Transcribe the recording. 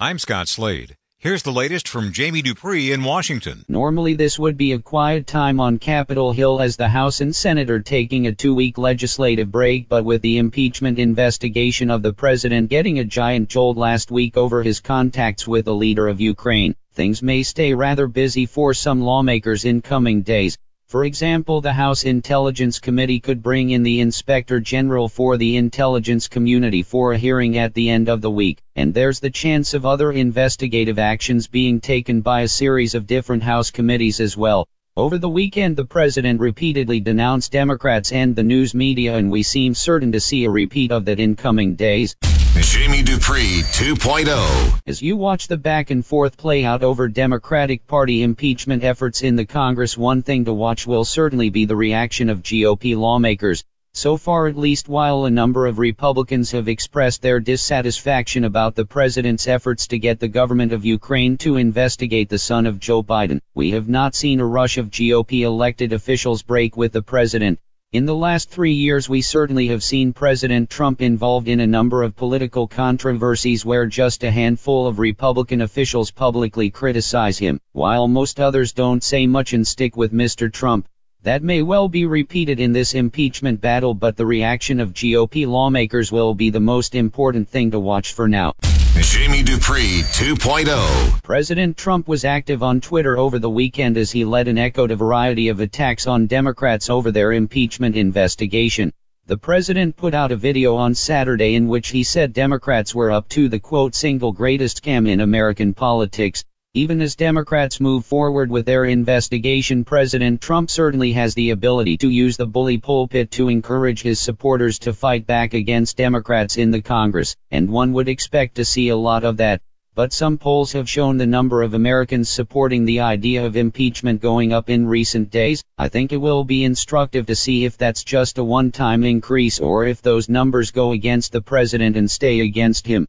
I'm Scott Slade. Here's the latest from Jamie Dupree in Washington. Normally this would be a quiet time on Capitol Hill as the House and Senate are taking a two-week legislative break but with the impeachment investigation of the president getting a giant jolt last week over his contacts with the leader of Ukraine, things may stay rather busy for some lawmakers in coming days. For example, the House Intelligence Committee could bring in the Inspector General for the intelligence community for a hearing at the end of the week, and there's the chance of other investigative actions being taken by a series of different House committees as well. Over the weekend, the president repeatedly denounced Democrats and the news media, and we seem certain to see a repeat of that in coming days. Jamie Dupree 2.0. As you watch the back and forth play out over Democratic Party impeachment efforts in the Congress, one thing to watch will certainly be the reaction of GOP lawmakers. So far, at least, while a number of Republicans have expressed their dissatisfaction about the president's efforts to get the government of Ukraine to investigate the son of Joe Biden, we have not seen a rush of GOP elected officials break with the president. In the last three years we certainly have seen President Trump involved in a number of political controversies where just a handful of Republican officials publicly criticize him, while most others don't say much and stick with Mr. Trump. That may well be repeated in this impeachment battle but the reaction of GOP lawmakers will be the most important thing to watch for now. Jamie Dupree 2.0. President Trump was active on Twitter over the weekend as he led and echoed a variety of attacks on Democrats over their impeachment investigation. The president put out a video on Saturday in which he said Democrats were up to the quote single greatest scam in American politics. Even as Democrats move forward with their investigation, President Trump certainly has the ability to use the bully pulpit to encourage his supporters to fight back against Democrats in the Congress, and one would expect to see a lot of that. But some polls have shown the number of Americans supporting the idea of impeachment going up in recent days. I think it will be instructive to see if that's just a one-time increase or if those numbers go against the president and stay against him.